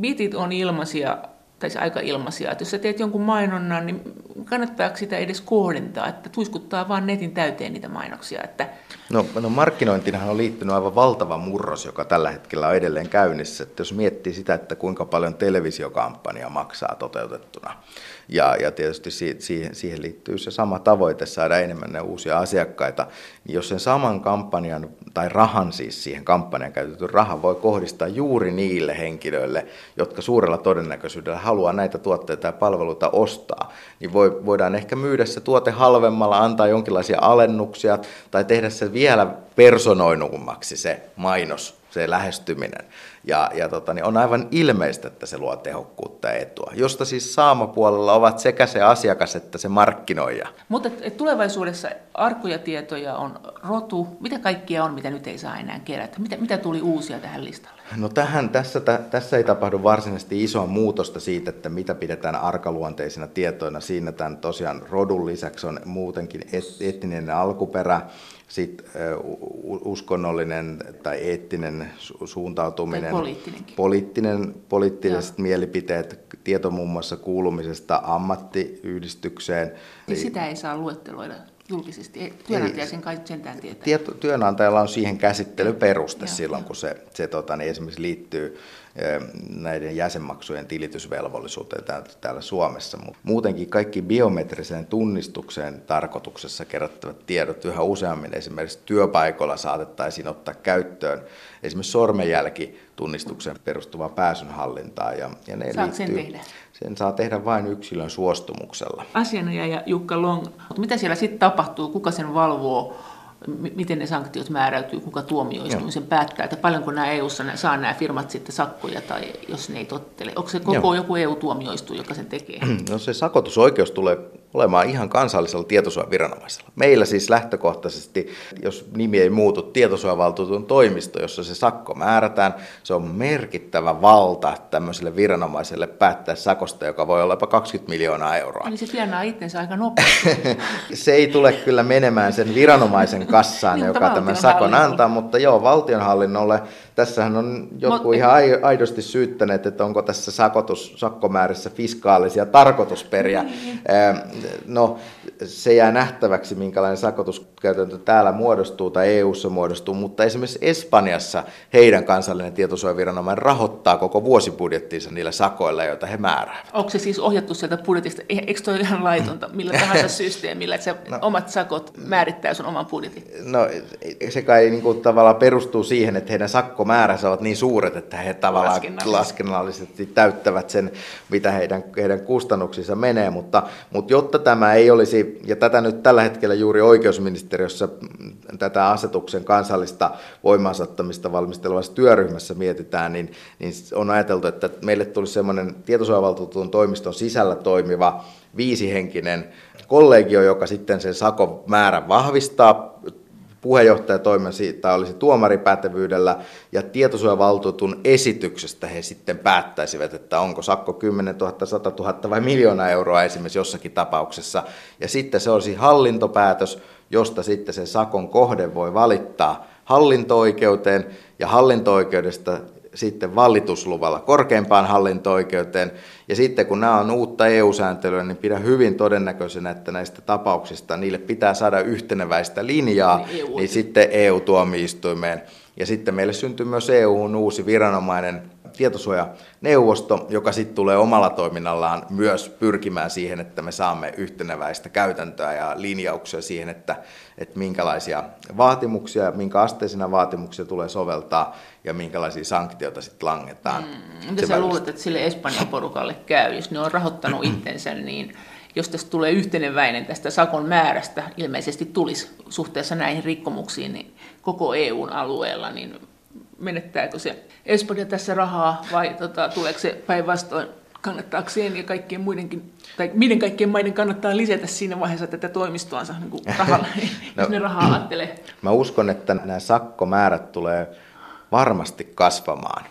bitit on ilmaisia, tai se aika ilmaisia. Että jos sä teet jonkun mainonnan, niin kannattaako sitä edes kohdentaa, että tuiskuttaa vaan netin täyteen niitä mainoksia? Että... No, no markkinointinahan on liittynyt aivan valtava murros, joka tällä hetkellä on edelleen käynnissä. Että jos miettii sitä, että kuinka paljon televisiokampanja maksaa toteutettuna, ja, ja tietysti siihen, siihen liittyy se sama tavoite saada enemmän ne uusia asiakkaita. Niin jos sen saman kampanjan, tai rahan siis siihen kampanjan käytetyn rahan voi kohdistaa juuri niille henkilöille, jotka suurella todennäköisyydellä haluaa näitä tuotteita ja palveluita ostaa, niin voi, voidaan ehkä myydä se tuote halvemmalla, antaa jonkinlaisia alennuksia tai tehdä se vielä personoinummaksi se mainos, se lähestyminen. Ja, ja tota, niin on aivan ilmeistä, että se luo tehokkuutta ja etua, josta siis saamapuolella ovat sekä se asiakas että se markkinoija. Mutta et tulevaisuudessa arkkuja tietoja on rotu. Mitä kaikkia on, mitä nyt ei saa enää kerätä? Mitä, mitä tuli uusia tähän listalle? No tähän, tässä, tässä ei tapahdu varsinaisesti isoa muutosta siitä, että mitä pidetään arkaluonteisina tietoina. Siinä tämän tosiaan rodun lisäksi on muutenkin et, etninen alkuperä, sitten uskonnollinen tai eettinen su- suuntautuminen, tai poliittinen, poliittiset Joo. mielipiteet, tieto muun muassa kuulumisesta ammattiyhdistykseen. Niin sitä ei saa luetteloida julkisesti. Työnantaja sen kai sentään tietää. Tieto, työnantajalla on siihen käsittelyperuste ja, silloin, ja. kun se, se tota, niin esimerkiksi liittyy näiden jäsenmaksujen tilitysvelvollisuuteen täällä Suomessa. Muutenkin kaikki biometriseen tunnistukseen tarkoituksessa kerättävät tiedot yhä useammin esimerkiksi työpaikoilla saatettaisiin ottaa käyttöön esimerkiksi sormenjälkitunnistukseen perustuvaa pääsynhallintaa. Ja, ja ne Saat liittyy, sen tehdä? Sen saa tehdä vain yksilön suostumuksella. Asianajaja Jukka Long, mutta mitä siellä sitten tapahtuu, kuka sen valvoo? Miten ne sanktiot määräytyy, kuka tuomioistuin sen päättää, että paljonko nämä EU-ssa saa nämä firmat sitten sakkoja tai jos ne ei tottele. Onko se koko Joo. joku EU-tuomioistuin, joka sen tekee? No se sakotusoikeus tulee olemaan ihan kansallisella tietosuojaviranomaisella. Meillä siis lähtökohtaisesti, jos nimi ei muutu, tietosuojavaltuutun toimisto, jossa se sakko määrätään, se on merkittävä valta tämmöiselle viranomaiselle päättää sakosta, joka voi olla jopa 20 miljoonaa euroa. Eli se tienaa itsensä aika nopeasti. se ei tule kyllä menemään sen viranomaisen kassaan, niin, joka tämän sakon antaa, mutta joo, valtionhallinnolle Tässähän on joku Mut, ihan aidosti syyttäneet, että onko tässä sakotus, sakkomäärissä fiskaalisia tarkoitusperiä. Niin. No, se jää nähtäväksi, minkälainen sakotuskäytäntö täällä muodostuu tai EU-ssa muodostuu, mutta esimerkiksi Espanjassa heidän kansallinen tietosuojaviranomainen rahoittaa koko vuosibudjettiinsa niillä sakoilla, joita he määräävät. Onko se siis ohjattu sieltä budjetista? Eikö toi ihan laitonta millä tahansa systeemillä, että se no, omat sakot määrittää sun oman budjetin? No se kai niin kuin, tavallaan perustuu siihen, että heidän sakkomääränsä ovat niin suuret, että he tavallaan laskennallisesti, laskennallisesti täyttävät sen, mitä heidän, heidän kustannuksissa menee, mutta, mutta jotta tämä ei olisi ja tätä nyt tällä hetkellä juuri oikeusministeriössä tätä asetuksen kansallista voimaansaattamista valmistelevassa työryhmässä mietitään, niin, niin on ajateltu, että meille tulisi semmoinen tietosuojavaltuutetun toimiston sisällä toimiva viisihenkinen kollegio, joka sitten sen sakon määrän vahvistaa puheenjohtajatoimen siitä olisi tuomaripätevyydellä ja tietosuojavaltuutun esityksestä he sitten päättäisivät, että onko sakko 10 000, 100 000 vai miljoona euroa esimerkiksi jossakin tapauksessa. Ja sitten se olisi hallintopäätös, josta sitten se sakon kohde voi valittaa hallinto-oikeuteen ja hallinto-oikeudesta sitten valitusluvalla korkeimpaan hallinto-oikeuteen. Ja sitten kun nämä on uutta EU-sääntelyä, niin pidän hyvin todennäköisenä, että näistä tapauksista niille pitää saada yhteneväistä linjaa, niin, EU. niin sitten EU-tuomioistuimeen. Ja sitten meille syntyy myös EUn uusi viranomainen tietosuojaneuvosto, joka sitten tulee omalla toiminnallaan myös pyrkimään siihen, että me saamme yhteneväistä käytäntöä ja linjauksia siihen, että, että minkälaisia vaatimuksia, minkä asteisina vaatimuksia tulee soveltaa ja minkälaisia sanktioita sitten langetaan. Mm, mitä sä luulet, että sille Espanjan porukalle käy, jos ne on rahoittanut itsensä, niin jos tästä tulee yhteneväinen tästä sakon määrästä, ilmeisesti tulisi suhteessa näihin rikkomuksiin niin koko EUn alueella, niin menettääkö se Espanja tässä rahaa vai tota, tuleeko se päinvastoin kannattaako sen ja kaikkien muidenkin, tai miten kaikkien maiden kannattaa lisätä siinä vaiheessa tätä toimistoansa niin kuin rahalla, no, jos ne rahaa ajattelee? Mä uskon, että nämä sakkomäärät tulee varmasti kasvamaan.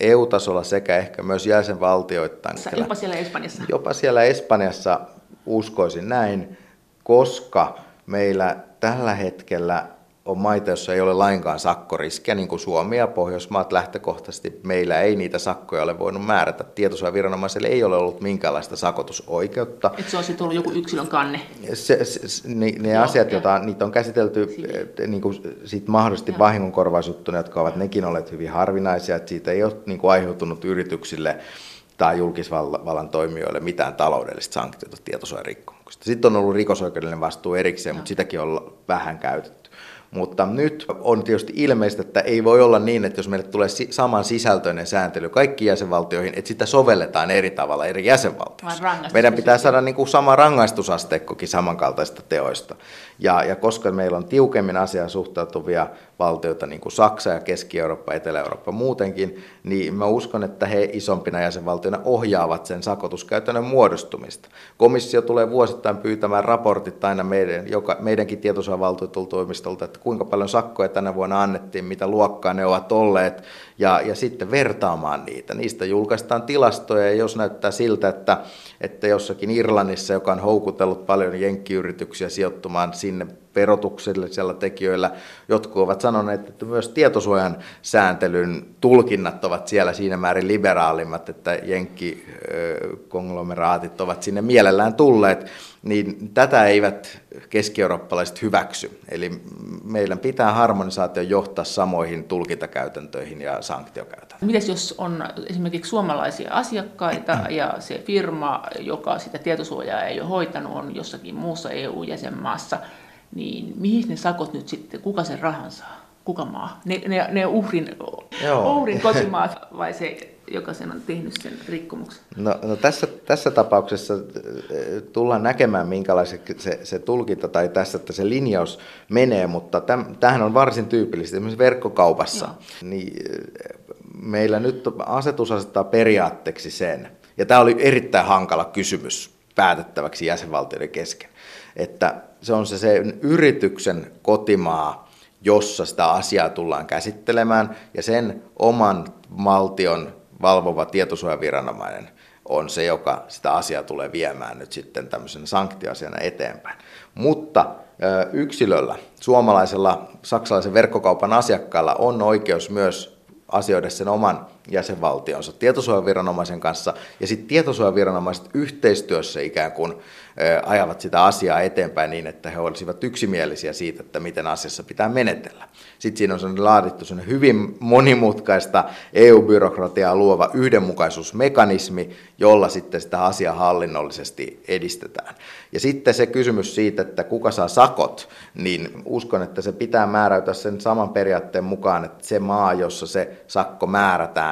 EU-tasolla sekä ehkä myös jäsenvaltioittain. Jopa siellä Espanjassa. Jopa siellä Espanjassa uskoisin näin, koska meillä tällä hetkellä on maita, joissa ei ole lainkaan sakkoriskiä, niin kuin Suomi ja Pohjoismaat lähtökohtaisesti. Meillä ei niitä sakkoja ole voinut määrätä. Tietosuojaviranomaiselle ei ole ollut minkäänlaista sakotusoikeutta. Et se olisi tullut joku yksilön kanne? Se, se, ne, ne Joo, asiat, joita niitä on käsitelty eh, niin kuin sit mahdollisesti vahingonkorvausjuttuna, jotka ovat nekin olleet hyvin harvinaisia, että siitä ei ole niin kuin aiheutunut yrityksille tai julkisvallan toimijoille mitään taloudellista sanktiota tietosuojarikkomuksesta. Sitten on ollut rikosoikeudellinen vastuu erikseen, mutta sitäkin on vähän käytetty. Mutta nyt on tietysti ilmeistä, että ei voi olla niin, että jos meille tulee saman sisältöinen sääntely kaikkiin jäsenvaltioihin, että sitä sovelletaan eri tavalla eri jäsenvaltioissa. Meidän pitää saada niin kuin sama rangaistusasteikkokin samankaltaista teoista. Ja, ja koska meillä on tiukemmin asiaan suhtautuvia valtioita, niin kuin Saksa ja Keski-Eurooppa, Etelä-Eurooppa muutenkin, niin mä uskon, että he isompina jäsenvaltioina ohjaavat sen sakotuskäytännön muodostumista. Komissio tulee vuosittain pyytämään raportit aina meidän, joka, meidänkin tietosuojavaltuutetulta että kuinka paljon sakkoja tänä vuonna annettiin, mitä luokkaa ne ovat olleet, ja, ja sitten vertaamaan niitä. Niistä julkaistaan tilastoja, ja jos näyttää siltä, että, että jossakin Irlannissa, joka on houkutellut paljon jenkkiyrityksiä sijoittumaan sinne verotuksellisilla tekijöillä. Jotkut ovat sanoneet, että myös tietosuojan sääntelyn tulkinnat ovat siellä siinä määrin liberaalimmat, että jenkkikonglomeraat ovat sinne mielellään tulleet, niin tätä eivät keski-eurooppalaiset hyväksy. Eli meidän pitää harmonisaatio johtaa samoihin tulkintakäytäntöihin ja sanktiokäytäntöihin. Mites jos on esimerkiksi suomalaisia asiakkaita ja se firma, joka sitä tietosuojaa ei ole hoitanut, on jossakin muussa EU-jäsenmaassa, niin mihin ne sakot nyt sitten, kuka sen rahan saa? Kuka maa? Ne, ne, ne uhrin, uhrin kotimaat vai se, joka sen on tehnyt sen rikkomuksen? No, no tässä, tässä tapauksessa eh, tullaan näkemään, minkälaiset se, se tulkinta tai tässä, että se linjaus menee, mutta täm, tämähän on varsin tyypillistä esimerkiksi verkkokaupassa. Joo. Niin, eh, meillä nyt asetus asettaa periaatteeksi sen, ja tämä oli erittäin hankala kysymys päätettäväksi jäsenvaltioiden kesken, että se on se sen yrityksen kotimaa, jossa sitä asiaa tullaan käsittelemään, ja sen oman valtion valvova tietosuojaviranomainen on se, joka sitä asiaa tulee viemään nyt sitten tämmöisenä sanktioasiana eteenpäin. Mutta yksilöllä, suomalaisella saksalaisen verkkokaupan asiakkaalla on oikeus myös asioida sen oman jäsenvaltionsa tietosuojaviranomaisen kanssa, ja sitten tietosuojaviranomaiset yhteistyössä ikään kuin ajavat sitä asiaa eteenpäin niin, että he olisivat yksimielisiä siitä, että miten asiassa pitää menetellä. Sitten siinä on laadittu hyvin monimutkaista EU-byrokratiaa luova yhdenmukaisuusmekanismi, jolla sitten sitä asiaa hallinnollisesti edistetään. Ja sitten se kysymys siitä, että kuka saa sakot, niin uskon, että se pitää määräytyä sen saman periaatteen mukaan, että se maa, jossa se sakko määrätään,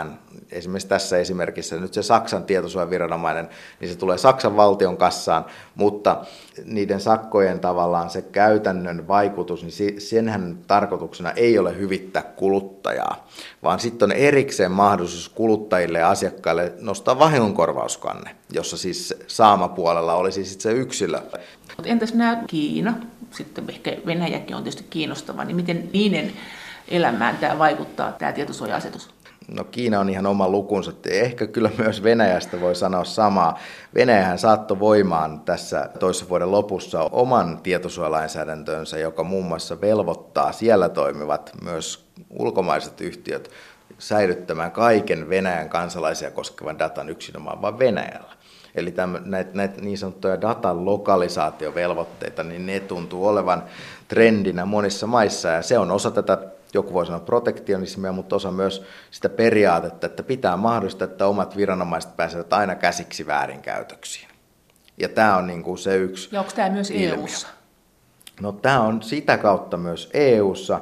esimerkiksi tässä esimerkissä nyt se Saksan tietosuojaviranomainen, niin se tulee Saksan valtion kassaan, mutta niiden sakkojen tavallaan se käytännön vaikutus, niin senhän tarkoituksena ei ole hyvittää kuluttajaa, vaan sitten on erikseen mahdollisuus kuluttajille ja asiakkaille nostaa vahingonkorvauskanne, jossa siis saamapuolella olisi sitten se yksilö. Entäs nämä Kiina, sitten ehkä Venäjäkin on tietysti kiinnostava, niin miten niiden elämään tämä vaikuttaa, tämä tietosuoja-asetus? No Kiina on ihan oma lukunsa. Ehkä kyllä myös Venäjästä voi sanoa samaa. Venäjähän saattoi voimaan tässä toisen vuoden lopussa oman tietosuojalainsäädäntönsä, joka muun muassa velvoittaa siellä toimivat myös ulkomaiset yhtiöt säilyttämään kaiken Venäjän kansalaisia koskevan datan yksinomaan vain Venäjällä. Eli näitä, näitä niin sanottuja datan lokalisaatiovelvoitteita, niin ne tuntuu olevan trendinä monissa maissa ja se on osa tätä joku voi sanoa protektionismia, mutta osa myös sitä periaatetta, että pitää mahdollista, että omat viranomaiset pääsevät aina käsiksi väärinkäytöksiin. Ja tämä on niin kuin se yksi Ja onko tämä myös ilmiö. EU:ssa? No tämä on sitä kautta myös EU:ssa,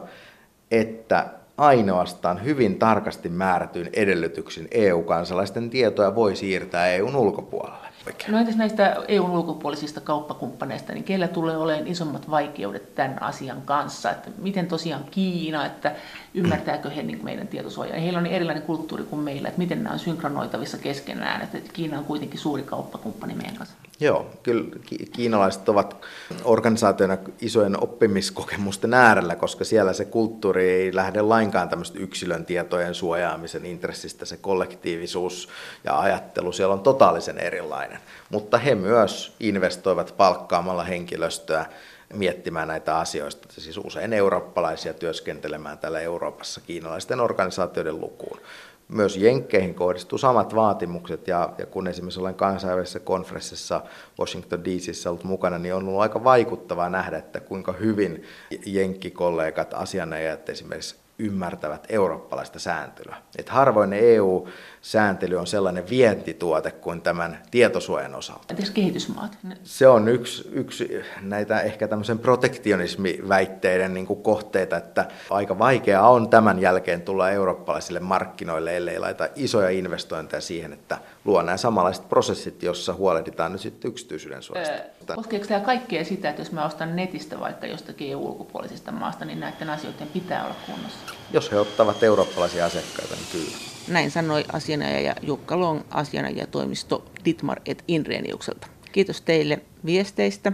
että ainoastaan hyvin tarkasti määrätyin edellytyksin EU-kansalaisten tietoja voi siirtää EUn ulkopuolelle. No entäs näistä EUn ulkopuolisista kauppakumppaneista, niin keillä tulee olemaan isommat vaikeudet tämän asian kanssa? Että miten tosiaan Kiina, että ymmärtääkö he niin meidän tietosuojaa? Heillä on niin erilainen kulttuuri kuin meillä, että miten nämä on synkronoitavissa keskenään, että Kiina on kuitenkin suuri kauppakumppani meidän kanssa. Joo, kyllä kiinalaiset ovat organisaationa isojen oppimiskokemusten äärellä, koska siellä se kulttuuri ei lähde lainkaan tämmöistä yksilön tietojen suojaamisen intressistä, se kollektiivisuus ja ajattelu siellä on totaalisen erilainen. Mutta he myös investoivat palkkaamalla henkilöstöä miettimään näitä asioista, siis usein eurooppalaisia työskentelemään täällä Euroopassa kiinalaisten organisaatioiden lukuun myös Jenkkeihin kohdistuu samat vaatimukset, ja, ja kun esimerkiksi olen kansainvälisessä konferenssissa Washington DCissä ollut mukana, niin on ollut aika vaikuttavaa nähdä, että kuinka hyvin jenkkikollegat, asianajat esimerkiksi ymmärtävät eurooppalaista sääntelyä. Et harvoin ne EU sääntely on sellainen vientituote kuin tämän tietosuojan osalta. Entäs kehitysmaat? Se on yksi, yksi näitä ehkä tämmöisen protektionismiväitteiden niin kuin kohteita, että aika vaikeaa on tämän jälkeen tulla eurooppalaisille markkinoille, ellei laita isoja investointeja siihen, että luo nämä samanlaiset prosessit, jossa huolehditaan nyt sitten yksityisyyden suojasta. Öö, koskeeko tämä kaikkea sitä, että jos mä ostan netistä vaikka jostakin EU-ulkopuolisesta maasta, niin näiden asioiden pitää olla kunnossa? Jos he ottavat eurooppalaisia asiakkaita, niin kyllä. Näin sanoi asianajaja Jukka Long asianajatoimisto Ditmar et Inreniukselta. Kiitos teille viesteistä.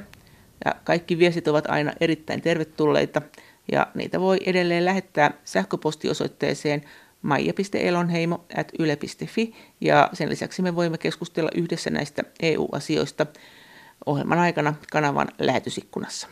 Ja kaikki viestit ovat aina erittäin tervetulleita ja niitä voi edelleen lähettää sähköpostiosoitteeseen maija.elonheimo.yle.fi ja sen lisäksi me voimme keskustella yhdessä näistä EU-asioista ohjelman aikana kanavan lähetysikkunassa.